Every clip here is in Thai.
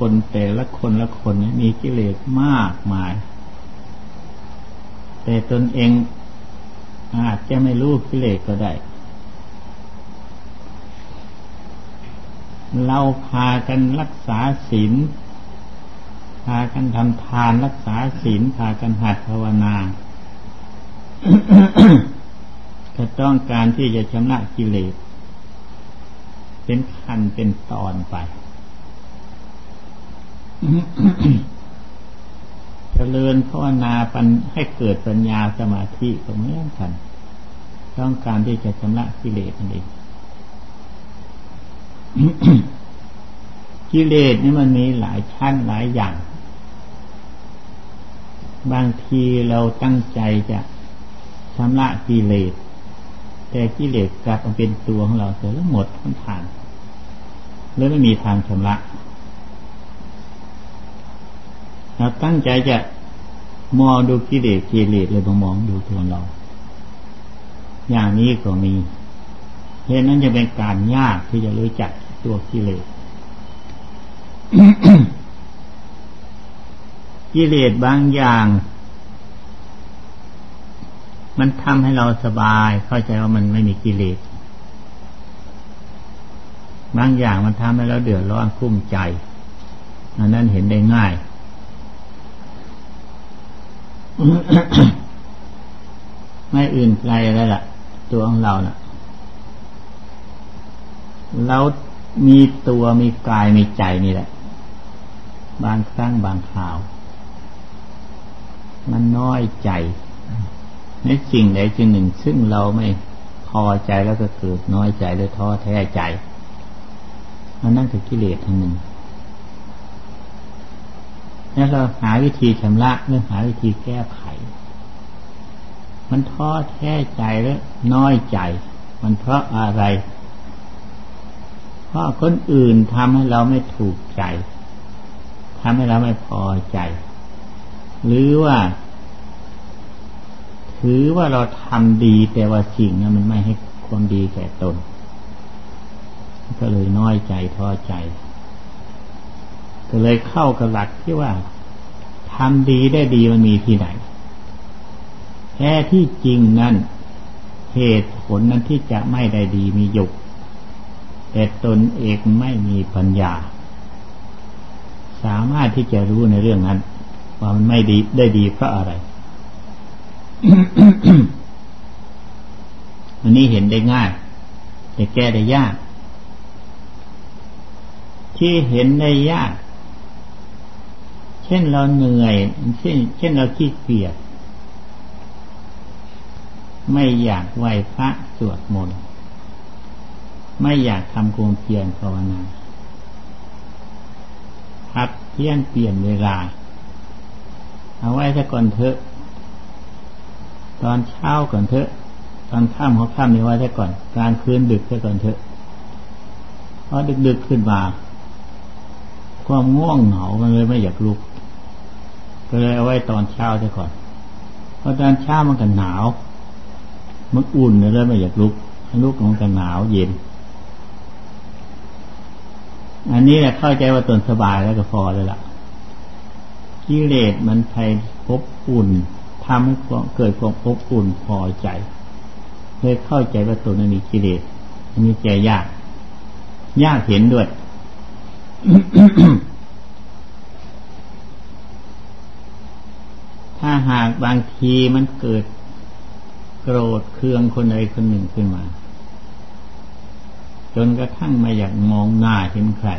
คนแต่ละคนละคนมีกิเลสมากมาย แต่ตนเองอาจจะไม่รู้กิเลสก็ได้ เราพากันรักษาศีลพากันทำทานรักษาศีลพากันหัดภาวนาก็ต้องการที่จะชำระกิเลส เป็นขั้นเป็นตอนไป เจริญภาวนาปันให้เกิดปัญญาสมาธิก็เหมือนกัน ต้องการที่จะชำระกิเลสนั่นเองกิเลสนี่มันมีหลายชั้นหลายอย่าง บางทีเราตั้งใจจะชำระกิเลส แต่กิเลสกลับมาเป็นตัวของเราเสียแล้วหมดทั้งทางเลยไม่มีทางชำระ เราตั้งใจจะมองดูกิเลสกิเลสเลยมามองดูตัวเรา อย่างนี้ก็มีเพราะนั้นจะเป็นการยากที่จะรู้จักตัวกิเลสกิเลสบางอย่าง มันทำให้เราสบาย เข้าใจว่ามันไม่มีกิเลสบางอย่างมันทำให้เราเดือดร้อนคุ้มใจอันนั้นเห็นได้ง่าย ไม่อื่นไกลอะไรล่ะ ตัวของเราน่ะ เรามีตัวมีกายมีใจนี่แหละ บางครั้งบางคราว มันน้อยใจ ในสิ่งใดสิ่งหนึ่ง ซึ่งเราไม่พอใจแล้วก็เกิดน้อยใจหรือท้อแท้ใจ มันนั่นคือกิเลสอันหนึ่ง แล้วเราหาวิธีชำระเรื่อหาวิธีแก้ไข มันท้อแท้ใจแล้วน้อยใจ มันเพราะอะไร เพราะคนอื่นทำให้เราไม่ถูกใจทำให้เราไม่พอใจ หรือว่า ถือว่าเราทำดีแต่ว่าสิ่งนั้นมันไม่ให้ความดีแก่ตน ก็เลยน้อยใจท้อใจ ก็เลยเข้ากับหลักที่ว่าทำดีได้ดีมันมีที่ไหนแท้ที่จริงนั้นเหตุผลนั้นที่จะไม่ได้ดีมีอยู่แต่ตนเองไม่มีปัญญา สามารถที่จะรู้ในเรื่องนั้น ว่ามันไม่ดีได้ดีเพราะอะไรอันนี้เห็นได้ง่าย แต่แก้ได้ยาก ที่เห็นได้ยาก ช่นเราเหนื่อย เช่น เช่นเราขี้เกียจไม่อยากไหวพระสวดมนต์ไม่อยากทำกุมเพียรภาวนาพัดเพี้ยนเปลี่ยนเวลา เอาไว้ซะก่อนเถอะ ตอนเช้าก่อนเถอะ ตอนค่ำเขาค่ำนี่ไว้ซะก่อน กลางคืนดึกซะก่อนเถอะพอดึกๆขึ้นมาความง่วงเหงามันเลยไม่อยากลุก ก็เลยเอาไว้ตอนเช้าซะก่อนเพราะตอนเช้ามันก็หนาว มันอุ่นเลยไม่อยากลุกลุกมันก็หนาวเย็น อันนี้แหละเข้าใจว่าตนสบายแล้วก็พอเลยล่ะกิเลสมันไปพบอุ่นทำให้เกิดความพบอุ่นพอใจเลยเข้าใจว่าตนนั้นมีกิเลสอันนี้ใจยาก ยากเห็นด้วยาหากบางทีมันเกิดโกรธเคืองคนใดคนหนึ่งขึ้นมา จนกระทั่งไม่อยากมองหน้าเห็นใคร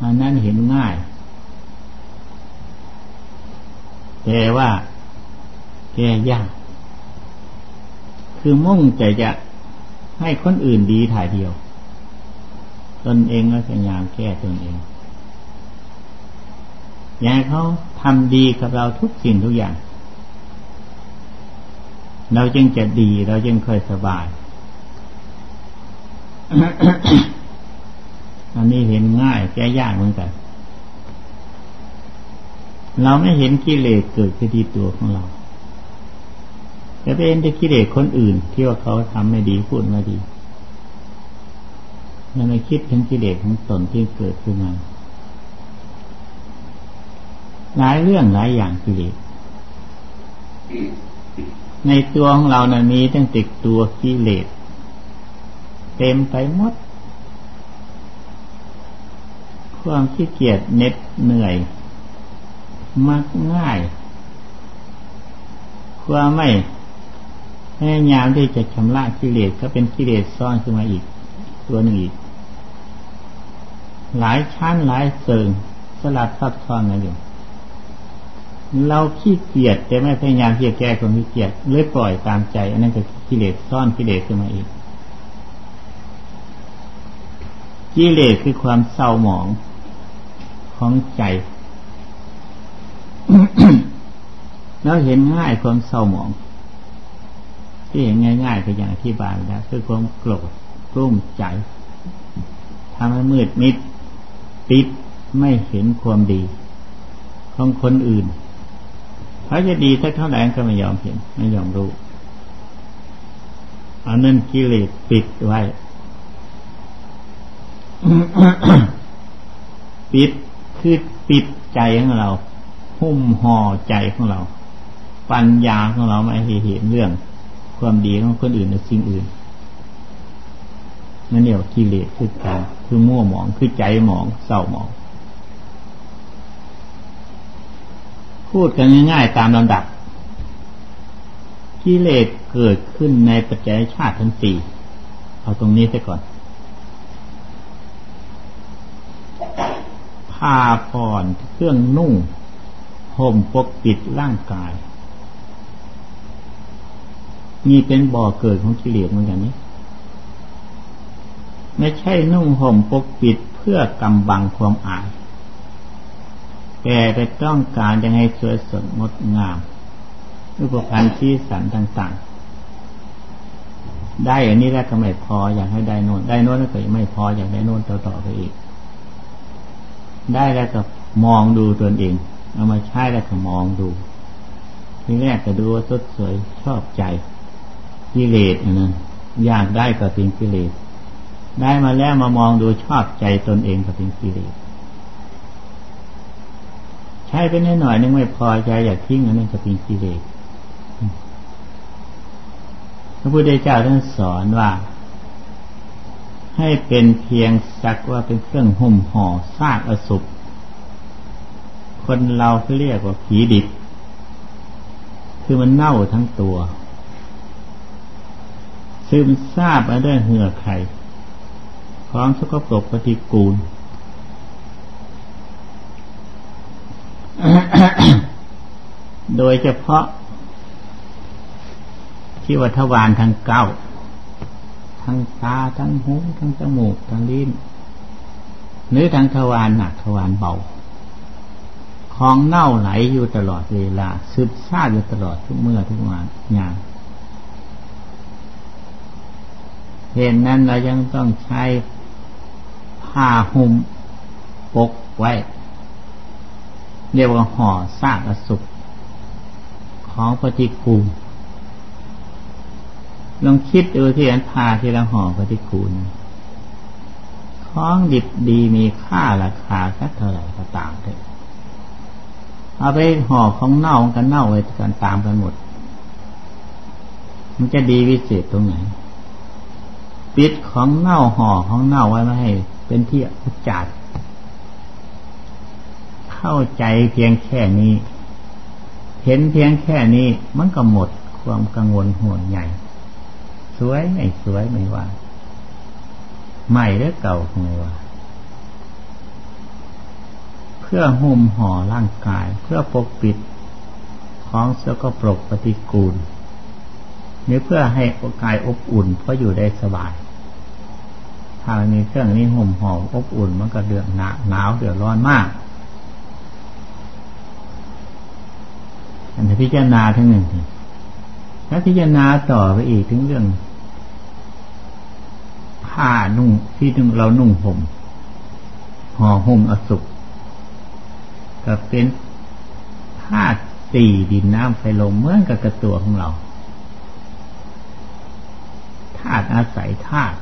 อันนั้นเห็นง่าย แต่ว่าแก้ยาก คือมุ่งใจจะให้คนอื่นดีถ่ายเดียว ตนเองก็พยายามแก้ตนเอง อยากเขา ทำดีกับเราทุกสิ่งทุกอย่าง เราจึงจะดีเราจึงเคยสบาย อันนี้เห็นง่ายแก้ยากเหมือนกัน เราไม่เห็นกิเลสเกิดขึ้นที่ตัวของเรา แต่เป็นแต่กิเลสคนอื่น ที่ว่าเขาทำไม่ดีพูดไม่ดีเราไม่คิดถึงกิเลสของตนที่เกิดขึ้นมา หลายเรื่องหลายอย่างกิเลสในตัวของเรานะ่ะมีตั้งติดตัวกิเลสเต็มไปหมด ความขี้เกียจเน็ดเหนื่อย มักง่าย ความไม่พยายามที่จะชำระกิเลสก็เป็นกิเลสซ่อนขึ้นมาอีก ตัวหนึ่งอีก หลายชั้นหลายเสิงสลัดซับซ้อนกันอยู่ เราขี้เกียจแต่ไม่พยายามที่จะแก้ความขี้เกียจเลยปล่อยตามใจ อันนั้นก็กิเลสซ่อนกิเลสขึ้นมาอีกกิเลสคือความเศร้าหมองของใจแล้วเห็นง่ายความเศร้าหมอง ที่เห็นง่ายๆก็อย่างที่บานแล้วคือความโกรธกลุ้มใจทำให้มืดมิดปิดไม่เห็นความดีของคนอื่น เขาจะดีสักเท่าไหร่ก็ไม่ยอมเห็น ไม่ยอมรู้อันนั้นกิเลสปิดไว้ ปิดคือปิดใจของเรา หุ้มห่อใจของเรา ปัญญาของเราไม่เห็นเรื่อง ความดีของคนอื่นหรือสิ่งอื่นนั่นเดียวกิเลสคือการคือมั่วหมองคือใจหมองเศร้าหมอง พูดกันง่ายๆตามลำดับ กิเลสเกิดขึ้นในปัจจัยชาติทั้งสี่เอาตรงนี้ไปก่อน ผ้าผ่อนเครื่องนุ่งห่มปกปิดร่างกายนี่เป็นบ่อเกิดของกิเลสเหมือนกันนี้ ไม่ใช่นุ่งห่มปกปิดเพื่อกำบังความอาย แต่ไปต้องการยังให้สวยสดงดงามรูปพันธ์ที่สันต่างๆ ได้อันนี้แล้วก็ไม่พออยากให้ได้นนได้นนแล้วก็ไม่พออยากได้นนต่อๆไปอีก ได้แล้วก็มองดูตนเอง เอามาใช้แล้วก็มองดูทีแรกก็ดูว่าสดสวยชอบใจกิเลสนะอยากได้ก็เป็นกิเลสได้มาแล้วมามองดูชอบใจตนเองก็เป็นกิเลส ใช้ไปนิดหน่อยนึงไม่พอใจอยากทิ้งอันนั้นจะเป็นกิเลสพระพุทธเจ้าท่านสอนว่า ให้เป็นเพียงสักว่าเป็นเครื่องห่มห่อซากอสุภคนเราเขาเรียกว่าผีดิบ คือมันเน่าทั้งตัว ซึมซาบมาด้วยเหงื่อไข่พร้อมสกปรกปฏิกูล โดยเฉพาะที่วัฏวานทั้งเก้า ทั้งตา ทั้งหู ทั้งจมูก ทั้งลิ้นหรือทั้งทวารหนักทวารเบา ของเน่าไหลอยู่ตลอดเวลาซึบซาบอยู่ตลอดทุกเมื่อทุกวันงานเห็นนั้นเรายังต้องใช้ผ้าห่มปกไว้ เรียกว่าห่อซากอสุขของปฏิกูลลองคิดดูที่อันพาที่เราห่อปฏิกูลของดิบดีมีค่าราคาสักเท่าไหร่ก็ตามเถอะเอาไปห่อของเน่ากันเน่าไปกันตามกันหมด มันจะดีวิเศษตรงไหน ปิดของเน่าห่อของเน่าไว้ไม่ให้เป็นที่อุจจาร เข้าใจเพียงแค่นี้ เห็นเพียงแค่นี้ มันก็หมดความกังวลห่วงใหญ่ สวยไม่สวยไม่ว่า ใหม่หรือเก่าไม่ว่า เพื่อห่มห่อร่างกาย เพื่อปกปิดของเสกปรกปฏิกูลหรือเพื่อให้กายอบอุ่นเพราะอยู่ได้สบาย ถ้ามีเครื่องนี้ห่มห่ออบอุ่นมันก็เดือดหนาวเดือดร้อนมาก อันนี้พิจารณาทั้งหนึ่งแล้วพิจารณาต่อไปอีกถึงเรื่องผ้านุ่งที่เรานุ่งห่มห่อห่มอสุกก็เป็นผ้าสี่ดินน้ำไฟลมเหมือนกับกระตัวของเราธาตุอาศัยธาตุ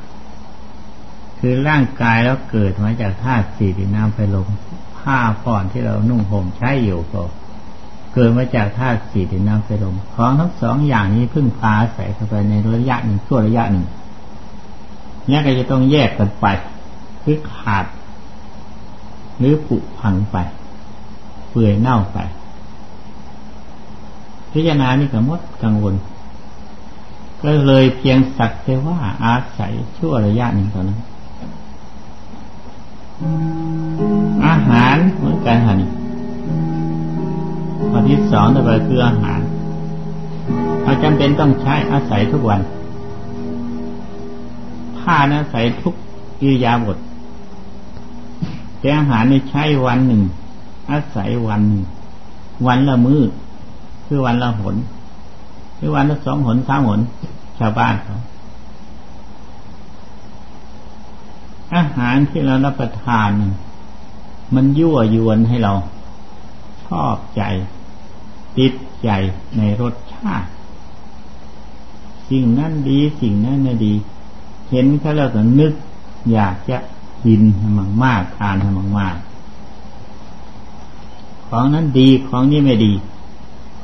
คือร่างกายแล้วเกิดมาจากธาตุสี่ดินน้ำไฟลมผผ้าผ่อนที่เรานุ่งห่มใช้อยู่ก็ เกิดมาจากธาตุสี่ดินน้ำไฟลมของทั้งสองอย่างนี้พึ่งพาใส่เข้าไปในระยะหนึ่งชั่วระยะหนึ่งเนี่ยก็จะต้องแยกกันไปหรือขาด หรือผุพังไป เปื่อยเน่าไป พิจารณานี่ก็มดกังวล ก็เลยเพียงสักแต่ว่าอาศัยชั่วระยะหนึ่งเท่านั้นอาหารเหมือนกันฮะนี่ ข้อที่สองต่อไปคืออาหารเราจำเป็นต้องใช้อาศัยทุกวัน ผ้านะอาศัยทุกอิริยาบถแต่อาหารนี่ใช้วันหนึ่ง อาศัยวันหนึ่งวันละมือ้อคือวันละหนคือวันละสองหนสามหนชาวบ้านเขาอาหารที่เรารับประทาน มันยั่วยวนให้เรา ชอบใจ ติดใจในรสชาติ สิ่งนั้นดีสิ่งนั้นไม่ดี เห็นเขาแล้วก็นึก อยากจะกินมากมากทานมากมากของนั้นดีของนี้ไม่ดี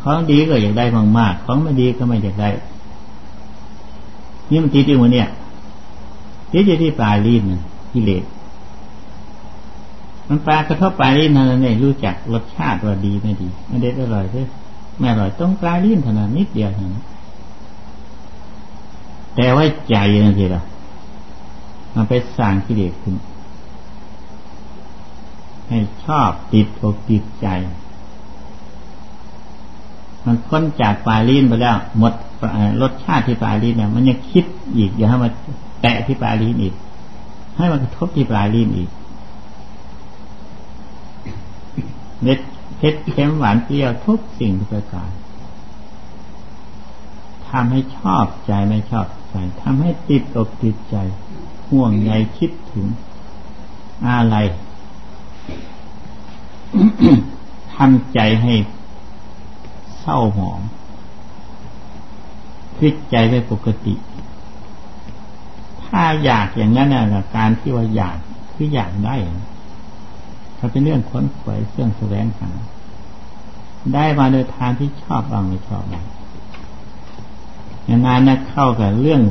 ของดีก็อยากได้มากมากของไม่ดีก็ไม่อยากได้นี่มันติดอยู่เนี่ยติดอยู่ที่ปลายลิ้นกิเลสมันปลากระทบปลายลิ้นเท่านั้นเองรู้จักรสชาติว่าดีไม่ดีไม่เด็ดอร่อยด้ว ยไม่อร่อยต้องปลายลิ้นเท่านั้นนิดเดียวเท่านั้นแต่ว่าใจนั่นสิเรามันไปสร้างกิเลสขึ้น ให้ชอบติดอกติดใจ มันพ้นจากปลายลิ้นไปแล้ว หมดรสชาติที่ปลายลิ้นเนี่ยมันยังคิดอีกอย่าให้มันแตะที่ปลายลิ้นอีก ให้มันกระทบที่ปลายลิ้นอีกเม็ด เผ็ดเค็มหวานเปรี้ยวทุกสิ่งทุกประการทำให้ชอบใจไม่ชอบใจทำให้ติดอกติดใจ ห่วงใยคิดถึง อะไรทำใจให้เศร้าหมองคิดใจไม่ปกติ ถ้าอยากอย่างนั้นนะการที่ว่าอยากคืออยากได้ ถ้าเป็นเรื่องค้นขวยเครื่องแสวงหา ได้มาโดยทางที่ชอบบางไม่ชอบบางอย่างนั้นนะเข้ากับเรื่อง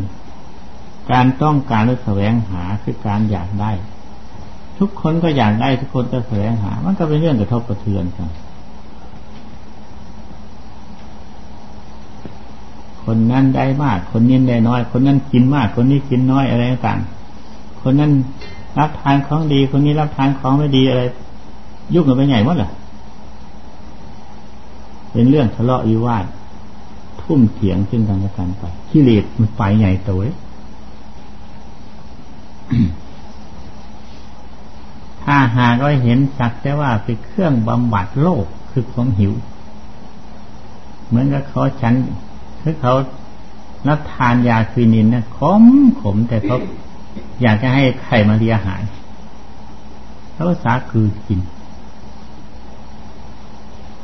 การต้องการหรือแสวงหาคือการอยากได้ ทุกคนก็อยากได้ทุกคนก็แสวงหา มันก็เป็นเรื่องกระทบกระเทือนกันคนนั้นได้มาก คนนี้ได้น้อย คนนั้นกินมาก คนนี้กินน้อยอะไรต่างคนนั้น รับทานของดีคนนี้รับทานของไม่ดีอะไร ยุ่งกันไปใหญ่หมดเลยเป็นเรื่องทะเลาะวิวาททุ่มเถียงซึ่งกันและกันไปกิเลสมันไปใหญ่โตยถ้าหากว่าเห็นสักแต่ว่าเป็นเครื่องบำบัดโลกคือความหิว เหมือนกับเขาฉันคือเขารับทานยาควินินนะขมขมแต่เขา อยากจะให้ไข่มาเรียอาหารเขาสาคือกิน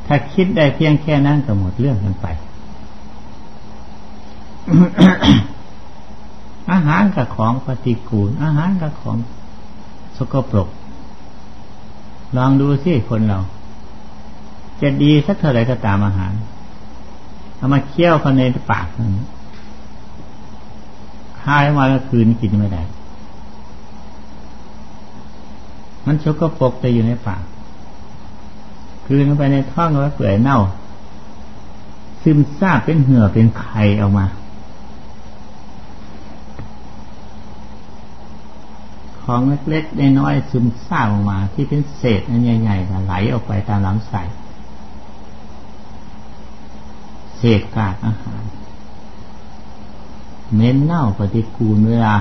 ถ้าคิดได้เพียงแค่นั้นก็หมดเรื่องกันไป อาหารกับของปฏิกูล อาหารกับของสกปรก ลองดูสิคนเรา จะดีสักเท่าไหร่ก็ตามอาหาร เอามาเคี่ยวเข้าในปากนั้นคายมาแล้วคืนกินไม่ได้ มันชกปกแต่อยู่ในปากคืนเข้าไปในท้องแล้วเปื่อยเน่า ซึมซาบเป็นเหื่อเป็นไข่ออกมา ของเล็กๆน้อยๆซึมซาบออกมา ที่เป็นเศษอันใหญ่ๆไหลออกไปตามลำไส้เศษกากอาหารเม้นเน่าปฏิกูลเวลา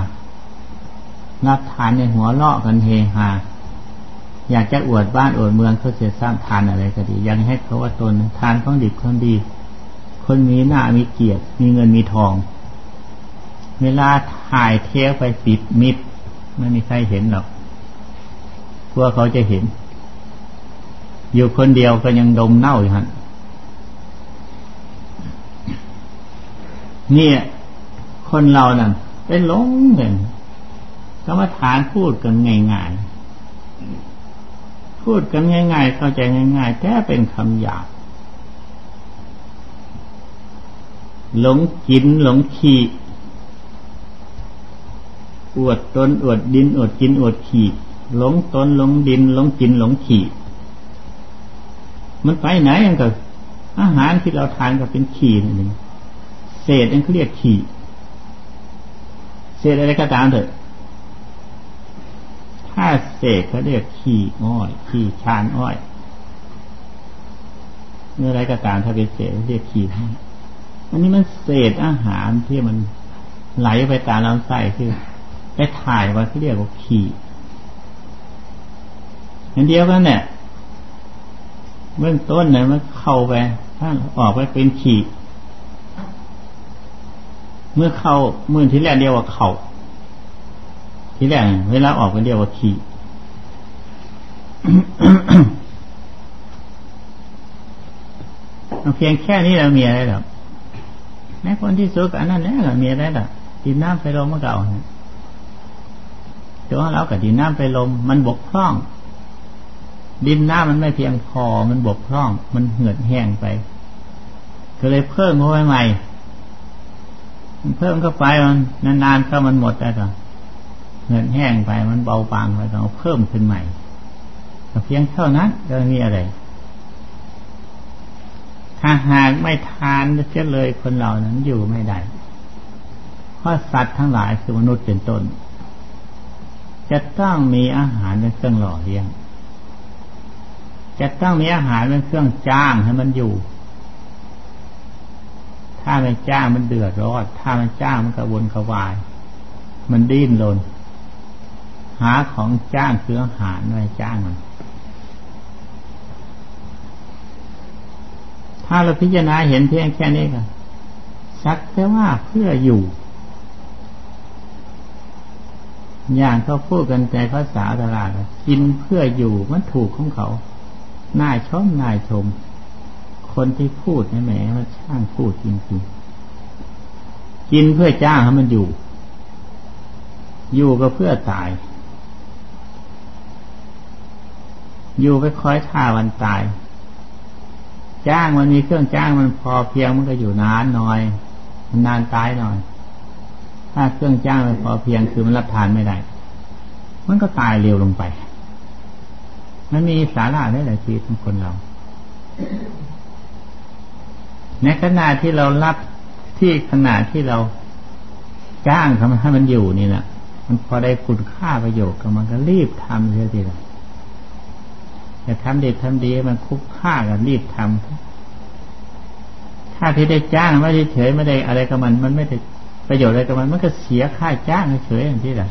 รับทานในหัวเลาะกันเฮฮา อยากจะอวดบ้านอวดเมืองเขาเสียสร้างทานอะไรก็ดี ยังให้เขาว่าตนทานของดีคนดี คนมีหน้ามีเกียรติมีเงินมีทอง เวลาถ่ายเทไปปิดมิดไม่มีใครเห็นหรอกพวเขาจะเห็น อยู่คนเดียวก็ยังดมเน่าอยู่ฮะนี่คนเรานั่นเป็นหลงเห็นกรรมฐานพูดกันง่ายๆ พูดกันง่าย ๆ เข้าใจง่าย ๆ แท้เป็นคำหยาบหลงกินหลงขี่อวดตนอวดดินอวดกินอวดขี่หลงตนหลงดินหลงกินหลงขี่มันไปไหนกันก็อาหารที่เราทานก็เป็นขี่นั่นเองเศษนั่นเขาเรียกขี่เศษอะไรก็ตามเถอะ ถ้าเศษเขาเรียกขี่อ้อยขี่ชานอ้อยเมื่อไรก็ตามถ้าเป็นเศษเรียกขี่อันนี้มันเศษอาหารที่มันไหลไปตามลำไส้คือไปถ่ายว่าเขาเรียกว่าขี่อันเดียวกันเนี่ยเบื้องต้นเนี่ยมันเข้าไปถ้าออกไปเป็นขี่เมื่อเข้ามื่อที่แรกเดียวว่าเข่า ที่แรกเวลาออกเป็เดียวว่าขีเพียงแค่นี้เรามีอะไรหรอแม้คนที่สุกอันนั้นแหละมีอะไรหรอดินน้ำไปลมเมื่อเก่าตัวเรากับดินน้ำไปลมมันบกพร่อง ดินน้ามันไม่เพียงพอมันบกพร่อง มันเหือดแห้งไป ก็เลยเพิ่มเข้าไปใหม่เพิ่มเข้าไปมันนานๆเข้ามันหมดแล้วก็ เหือดแห้งไปมันเบาบางไปก็เพิ่มขึ้นใหม่เพียงเท่านั้นจะมีอะไร ถ้าหากไม่ทานเสียเลยคนเหล่านั้นอยู่ไม่ได้ เพราะสัตว์ทั้งหลายคือมนุษย์เป็นต้น จะต้องมีอาหารเป็นเครื่องหล่อเลี้ยง จะต้องมีอาหารเป็นเครื่องจ้างให้มันอยู่ ถ้าไม่จ้างมันเดือดร้อน ถ้าไม่จ้างมันกระวนกระวาย มันดิ้นรน หาของจ้างคืออาหารไว้จ้างมันถ้าเราพิจารณาเห็นเพียงแค่นี้ก็สักแต่ว่าเพื่ออยู่ อย่างเขาพูดกันในภาษาตลาดกินเพื่ออยู่มันถูกของเขาน่าชมน่าชม คนที่พูดนี่แหมมันช่างพูดจริงๆกินเพื่อจ้างให้มันอยู่ อยู่ก็เพื่อตาย อยู่ไปคอยท่าวันตาย จ้างมันมีเครื่องจ้างมันพอเพียงมันก็อยู่นานหน่อยมันนานตายหน่อย ถ้าเครื่องจ้างมันพอเพียงคือมันรับทานไม่ได้ มันก็ตายเร็วลงไป มันมีสาระได้หลายชีวิตของคนเรา ในขณะที่เรารับที่ขณะที่เราจ้างทำให้มันอยู่นี่นะมันพอได้คุณค่าประโยชน์ก็มันก็รีบทำเสียทีละ จะทำด็ดทำดีมันคุ้มค่ากันรีบทำถ้าที่ได้จ้างไม่ได้เฉยไม่ได้อะไรกับมัน มันไม่ได้ประโยชน์อะไรกับมันมันก็เสียค่าจ้างเฉยอย่างที่ละ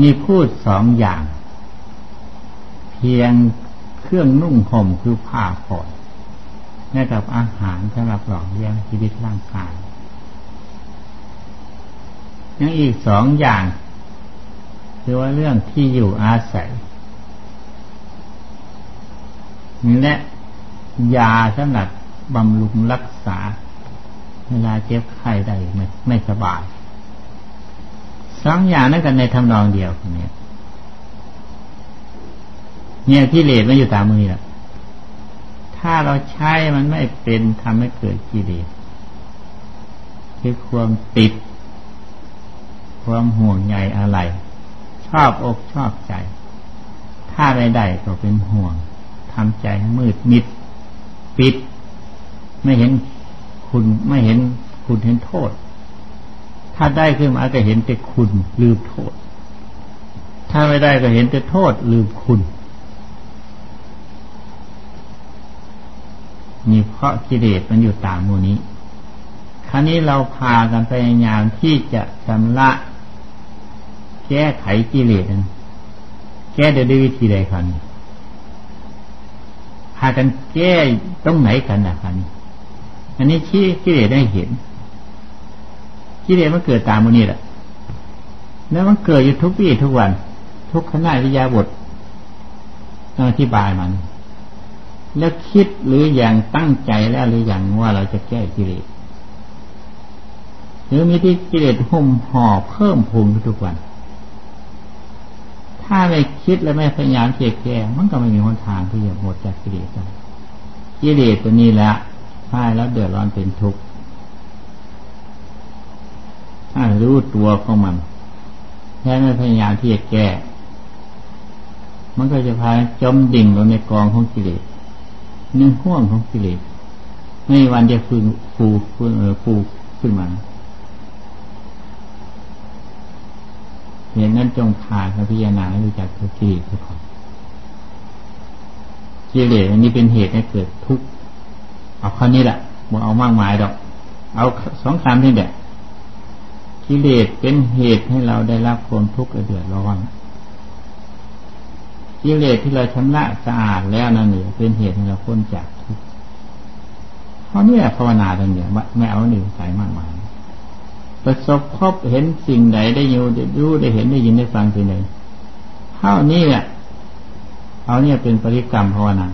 มีพูดสองอย่าง เพียงเครื่องนุ่งห่มคือผ้าผ่อนและกับอาหารสำหรับหล่อเลี้ยงชีวิตร่างกายยังอีกสองอย่าง คือว่าเรื่องที่อยู่อาศัยและยาสำหรับบำรุงรักษา เวลาเจ็บไข้ได้ไม่ไม่สบายสองอย่างนั้นกันในทำนองเดียวเนี่ยเนี่ยที่เลสมันอยู่ตามมือแหละถ้าเราใช้มันไม่เป็นทำให้เกิดกิเลสคือความติด ความห่วงใยอะไร ชอบอกชอบใจ ถ้าใดๆก็เป็นห่วงทำใจมืดมิด ปิด ไม่เห็นคุณไม่เห็นคุณเห็นโทษ ถ้าได้ขึ้นมาก็เห็นแต่คุณลืมโทษ ถ้าไม่ได้ก็เห็นแต่โทษลืมคุณมีเพราะกิเลสมันอยู่ตามมูนี้ คราวนี้เราพากันพยายามที่จะชำระ แก้ไขกิเลสแก้ด้วยวิธีใดครับพากันแก้ตรงไหนกันนะครับอันนี้ชี้กิเลสได้เห็นกิเลสมันเกิดตามมันนี่แหละแล้วมันเกิดอยู่ทุกวี่ทุกวัน ทุกขณะวิยาบทต้องอธิบายมัน แล้วคิดหรืออย่างตั้งใจแล้วหรืออย่างว่าเราจะแก้กิเลสหรือมีที่กิเลสห่มห่อเพิ่มพูนทุกวัน ถ้าไม่คิดและไม่พยายามเจียแก้มันก็ไม่มีหนทางที่จะหมดจากกิเลสได้กิเลสตัวนี้แหละพายแล้วเดือดร้อนเป็นทุกข์ถ้ารู้ตัวของมันแค่ไม่พยายามที่จะแก้ มันก็จะพาจมดิ่งลงในกองของกิเลสเนื่งห่วงของกิเลสไม่วันจะฟูฟูฟูเออฟูขึ้นมา เห็นนั้นจงพาพิจารณารู้จักตัวกิเลสก่อนกิเลสอันนี้เป็นเหตุให้เกิดทุกข์เอาข้อนี้แหละบ่เอามากมายดอก เอาสองคำนี่แหละกิเลสเป็นเหตุให้เราได้รับความทุกข์และเดือดร้อนกิเลสที่เราชำระสะอาดแล้วนั่นเองเป็นเหตุให้เราพ้นจากทุกข์เพราะนี่แหละภาวนาตรงเนี้ไม่เอาหนึ่งสายมากมาย ประสบพบเห็นสิ่งใดได้ยินได้ดูได้เห็นได้ยินได้ฟังสิ่งใดเท่านี้แหละเอาเนี่ยเป็นปริกรรมภาวนา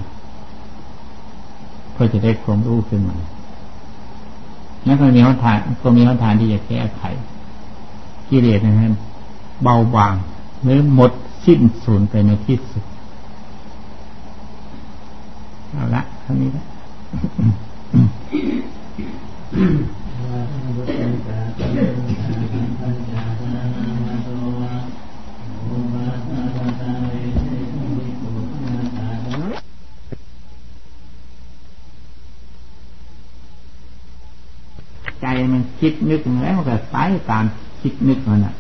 เพื่อจะได้ความรู้ขึ้นมาแล้วก็มีหนทางก็มีหนทางที่จะแก้ไขกิเลสนะครับเบาบางหรือหมดสิ้นสูญไปในที่สุดเอาละเท่านี้ละใจมั นึกแล้วมันก็สายตามคิดนึกมันอะ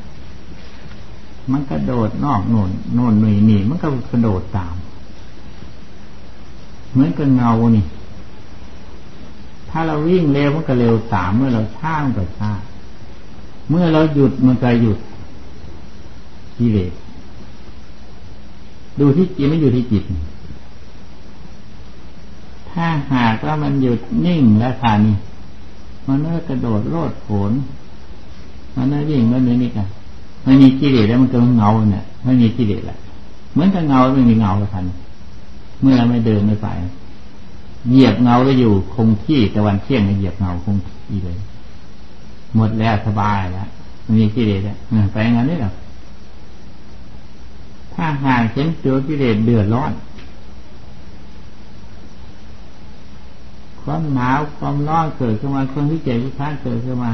มันกระโดดนอกโน่นโน่นหนุ่ยนี่มันก็กระโดดตาม เหมือนกับเงานี่ ถ้าเราวิ่งเร็วมันก็เร็วตาม เมื่อเราช้ามันก็ช้าเมื่อเราหยุดมันก็หยุดกิเลสดูที่จิตไม่อยู่ที่จิต ถ้าหากว่ามันหยุดนิ่งแล้วค่ะนี่ มันก็กระโดดโลดโผนมันน่ายิ่งมันนี่กันไม่มีกิเลสแล้วมันก็เงาเนี่ยไม่มีกิเลสแหละเหมือนกับเงาไม่มีเงาล้วทันเมื่อเรไม่เดินไม่ไปเหยียบเงาแล้อยู่คงที่แต่วันเที่ยงเหยียบเงาคงที่เลย หมดแล้วสบายแล้วไม่มีกิเลสแล้วไปงั้นนี่หรอถ้าหากเห็นตัวกิเลสเดือดร้อน ความหนาวความร้อนเกิดขึ้นมาความวิจัยวิพากษ์เกิดขึ้นมา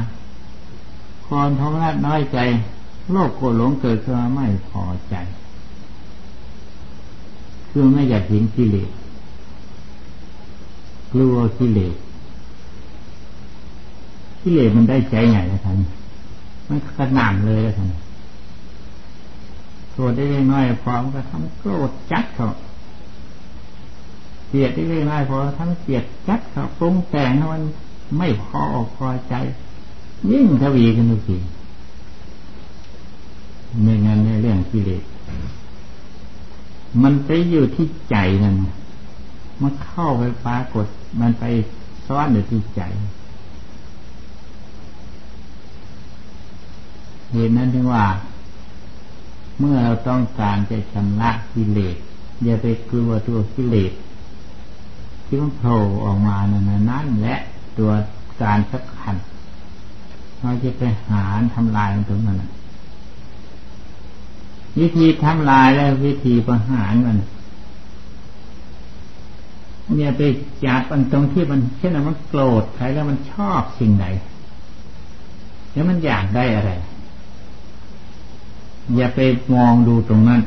ความทรมานน้อยใจ โลภโกรธหลงเกิดขึ้นมาไม่พอใจ คือไม่อยากเห็นกิเลสกลัวกิเลสกิเลสมันได้ใจใหญ่แล้วท่านมันขนาดเลยแล้วท่านโกรธได้น้อยพอมก็ทำโกรธจัดเขา เกลียดได้เล็กน้อยพอทั้งเกลียดจัดเขาปรุงแต่งมันไม่พอออกพอใจ ยิ่งทวีกันทุกทีในงั้นในเรื่องกิเลสมันไปอยู่ที่ใจนั่นมันเข้าไปปรากฏ มันไปซ้อนอยู่ที่ใจเหตุนั้นถึงว่า เมื่อเราต้องการจะชำระกิเลสอย่าไปกลัวตัวกิเลส ที่มันโผล่ออกมานั่นนั่นและตัวการสักขันเราจะไปหาทำลายมันตรงนั้นวิธีทำลายและวิธีประหารมันเนี่ยไปจับมันตรงที่มันเช่นมันโกรธใครแล้วมันชอบสิ่งใดแล้วมันอยากได้อะไร อย่าไปมองดูตรงนั้น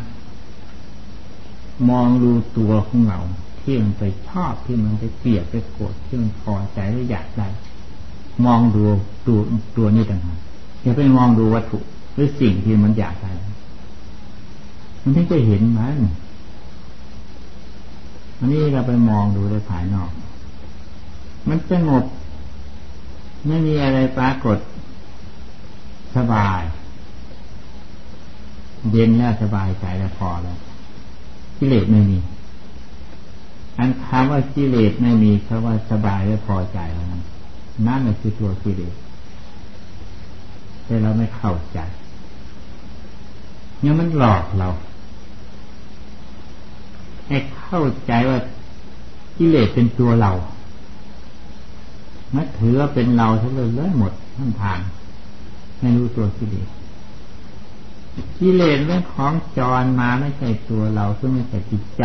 มองดูตัวของเรา ที่มันไปชอบที่มันไปเกลียดไปโกรธที่มันพอใจหรืออยากได้มองดูตัวตัวนี้ต่างหากอย่าไปมองดูวัตถุหรือสิ่งที่มันอยากได้มันถึงจะเห็นมันอันนี้เราไปมองดูในภายนอก มันสงบไม่มีอะไรปรากฏ สบาย เย็นแล้วสบายใจแล้วพอแล้วกิเลสไม่มี อันคำว่ากิเลสไม่มีคำว่าสบายแล้วพอใจแล้วนั้นนั่นแหละคือตัวกิเลสแต่เราไม่เข้าใจเนี่ยมันหลอกเราให้เข้าใจว่ากิเลสเป็นตัวเรามัถือว่าเป็นเราทั้งเลยเลยหมดทั้งทางไม่รู้ตัวกิเลสกิเลสเรื่องของจรมาไม่ใช่ตัวเราซึ่งไม่ใช่จิตใจ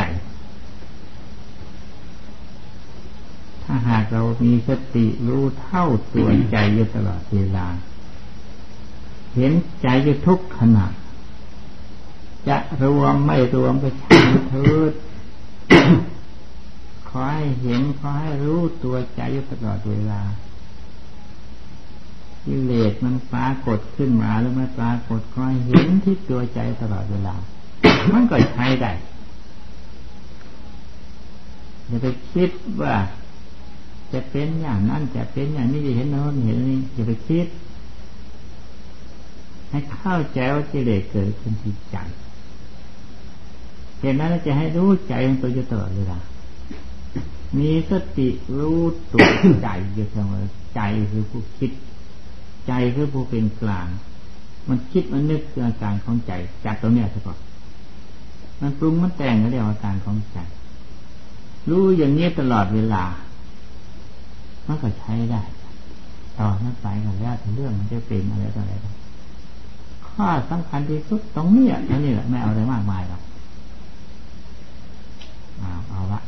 ถ้าหากเรามีสติรู้เท่าตัวใจอยู่ตลอดเวลา เห็นใจอยู่ทุกขณะจะรวมไม่รวมก็ช่างเถิดขอให้เห็นขอให้รู้ตัวใจอยู่ตลอดเวลากิเลสมันปรากฏขึ้นมาแล้วมันปรากฏคอยเห็นที่ตัวใจตลอดเวลา มันก็ใช้ได้อย่าไปคิดว่า จะเป็นอย่างนั้นจะเป็นอย่างนี้จะเห็นโน้นเห็นนี้อย่าไปคิด ให้เข้าใจว่ากิเลสเกิดขึ้นที่ใจเหตุนั้นจะให้รู้ใจของตัวอยู่ตลอดเวลามีสติรู้ตัวใจอยู่เสมอใจคือผู้คิด ใจคือผู้เป็นกลาง มันคิดมันนึกคืออาการของใจ จากตรงเนี้ยเฉพาะมันปรุงมันแต่งก็เรียกอาการของใจ รู้อย่างนี้ตลอดเวลา มันก็ใช้ได้ต่อนั้นไปกันแล้วเรื่องมันจะเป็นอะไรต่ออะไรข้อสำคัญที่สุดตรงนี้นั่นนี่แหละไม่เอาอะไรมากมายหรอกเอาละ